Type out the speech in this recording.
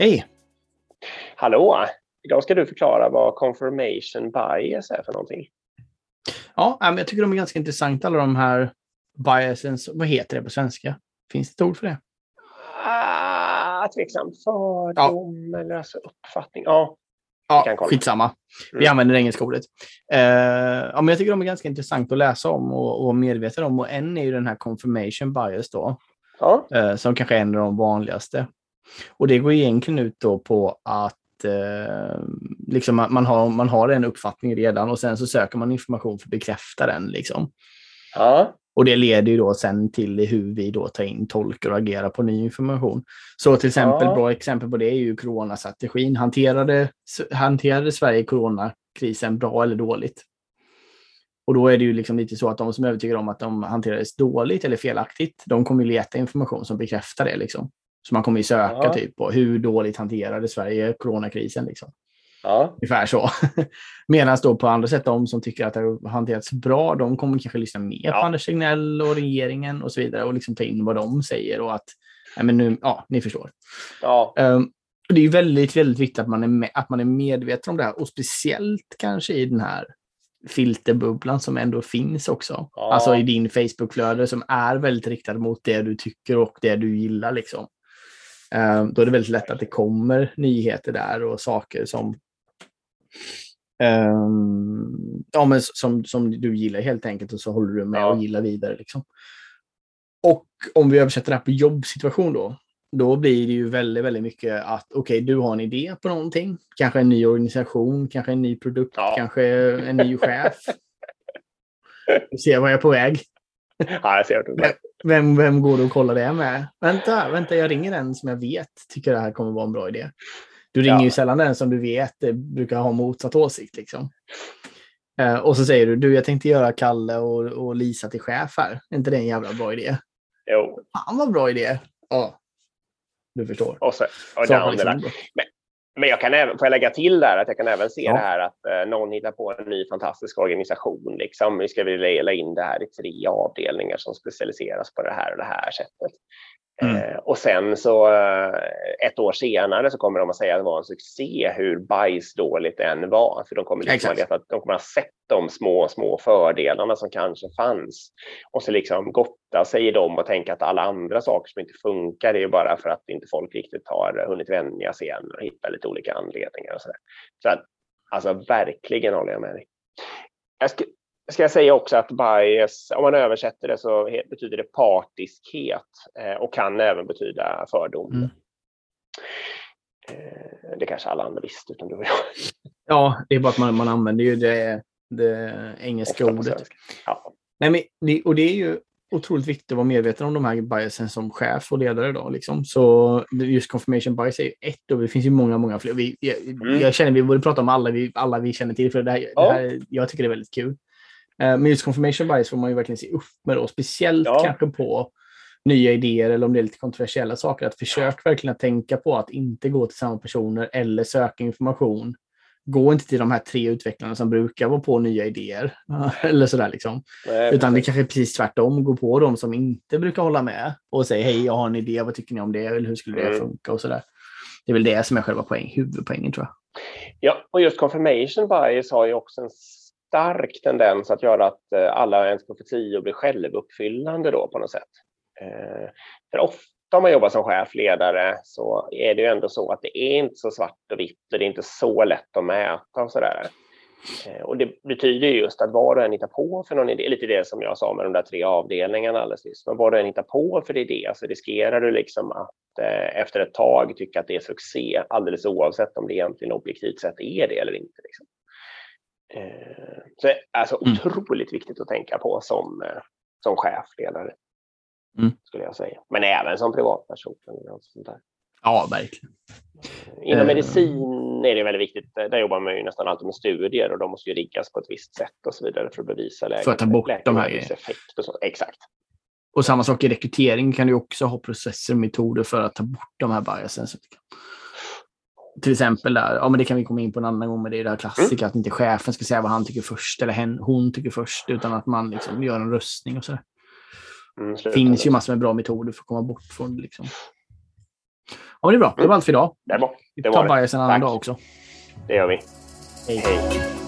Hej! Hallå! Idag ska du förklara vad confirmation bias är för någonting. Ja, men jag tycker de är ganska intressanta alla de här biasens. Vad heter det på svenska? Finns det ett ord för det? Ah, tveksam. Fördom ja. eller alltså uppfattning. Ja, Ja, skitsamma. Mm. Vi använder det engelska ordet. Uh, ja, men jag tycker de är ganska intressanta att läsa om och, och medveten om. Och en är ju den här confirmation bias då. Ja. Uh, som kanske är en av de vanligaste. Och det går egentligen ut då på att uh, liksom man, har, man har en uppfattning redan och sen så söker man information för att bekräfta den. Liksom. Ja. Och det leder ju då sen till hur vi då tar in, tolkar och agerar på ny information. Så till exempel, ja. bra exempel på det är ju coronastrategin. Hanterade, hanterade Sverige coronakrisen bra eller dåligt? Och då är det ju liksom lite så att de som är övertygade om att de hanterades dåligt eller felaktigt, de kommer ju leta information som bekräftar det. Liksom. Så man kommer ju söka ja. typ på hur dåligt hanterade Sverige coronakrisen. Liksom. Ja. Ungefär så. Medan då på andra sätt, de som tycker att det har hanterats bra, de kommer kanske lyssna mer ja. på Anders Tegnell och regeringen och så vidare och liksom ta in vad de säger och att, ja, men nu, ja, ni förstår. Ja. Um, det är väldigt, väldigt viktigt att man, är med, att man är medveten om det här och speciellt kanske i den här filterbubblan som ändå finns också. Ja. Alltså i din Facebookflöde som är väldigt riktad mot det du tycker och det du gillar. Liksom. Um, då är det väldigt lätt att det kommer nyheter där och saker som Um, ja, men som, som du gillar helt enkelt och så håller du med ja. och gillar vidare. Liksom. Och om vi översätter det här på jobbsituation då, då blir det ju väldigt, väldigt mycket att okej, okay, du har en idé på någonting. Kanske en ny organisation, kanske en ny produkt, ja. kanske en ny chef. Du ser var jag är på väg. Ja, jag ser det. Vem, vem går du och kollar det med? Vänta, vänta, jag ringer den som jag vet tycker det här kommer vara en bra idé. Du ringer ja. ju sällan den som du vet brukar ha motsatt åsikt. Liksom. Uh, och så säger du, du jag tänkte göra Kalle och, och Lisa till chef här. Är inte det en jävla bra idé? Jo. Fan vad bra idé. Ja. Du förstår. Och så, och så liksom men, men jag kan även, får jag lägga till där att jag kan även se ja. det här att uh, någon hittar på en ny fantastisk organisation. Liksom. Vi ska vilja in det här i tre avdelningar som specialiseras på det här och det här sättet. Mm. Eh, och sen så eh, ett år senare så kommer de att säga att det var en succé hur bajsdåligt det än var. För de kommer, liksom leta, de kommer ha sett de små, små fördelarna som kanske fanns. Och så liksom gotta sig i dem och tänka att alla andra saker som inte funkar är ju bara för att inte folk riktigt har hunnit vänja sig än och hitta lite olika anledningar och så där. Så att, alltså verkligen håller jag med dig. Jag, sk ska jag säga också att bias, om man översätter det så betyder det partiskhet eh, och kan även betyda fördom. Mm. Eh, det kanske alla andra visste, utan du och jag. Ja, det är bara att man, man använder ju det, det engelska ordet. Ja. Nej, men, och det är ju otroligt viktigt att vara medveten om de här biasen som chef och ledare. Då, liksom. Så just confirmation bias är ett och det finns ju många, många fler. Vi, jag, mm. jag känner vi borde prata om alla vi, alla vi känner till, för det här, ja. det här, jag tycker det är väldigt kul. Eh, men just confirmation bias får man ju verkligen se upp med då, speciellt ja. kanske på nya idéer eller om det är lite kontroversiella saker. Att försök verkligen att tänka på att inte gå till samma personer eller söka information. Gå inte till de här tre utvecklarna som brukar vara på nya idéer. eller sådär liksom. Nej, Utan det kanske är precis tvärtom. Gå på de som inte brukar hålla med och säga hej, jag har en idé, vad tycker ni om det? Eller hur skulle det mm. funka? Och sådär. Det är väl det som är själva poäng, huvudpoängen tror jag. Ja, och just confirmation bias har ju också en stark tendens att göra att eh, alla ens profetior blir självuppfyllande då på något sätt. Eh, för ofta om man jobbar som chef, ledare, så är det ju ändå så att det är inte så svart och vitt och det är inte så lätt att mäta och sådär. Eh, och det betyder just att vad du än hittar på för någon idé, lite det som jag sa med de där tre avdelningarna alldeles nyss, men vad du än hittar på för idé så riskerar du liksom att efter ett tag tycka att det är succé alldeles oavsett om det egentligen objektivt sett är det eller inte. Liksom. Eh, så det är alltså mm. otroligt viktigt att tänka på som, eh, som chefledare. Mm. Skulle jag säga. Men även som privatperson. sånt där. Ja, verkligen. Eh, inom medicin är det väldigt viktigt. Där jobbar man ju nästan alltid med studier och de måste ju riggas på ett visst sätt och så vidare för att bevisa läget. För att ta bort de här effekt och så. Exakt. Och samma sak i rekrytering kan du också ha processer och metoder för att ta bort de här biasen till exempel där, ja men det kan vi komma in på en annan gång, men det är det här klassiska mm. att inte chefen ska säga vad han tycker först eller hen, hon tycker först, utan att man liksom gör en röstning och så. Mm, det finns ju massor med bra metoder för att komma bort från det. Liksom. Ja, det är bra. Det var allt för idag. Det var, det vi tar bias en annan Tack. dag också. Det gör vi. Hej. Hej.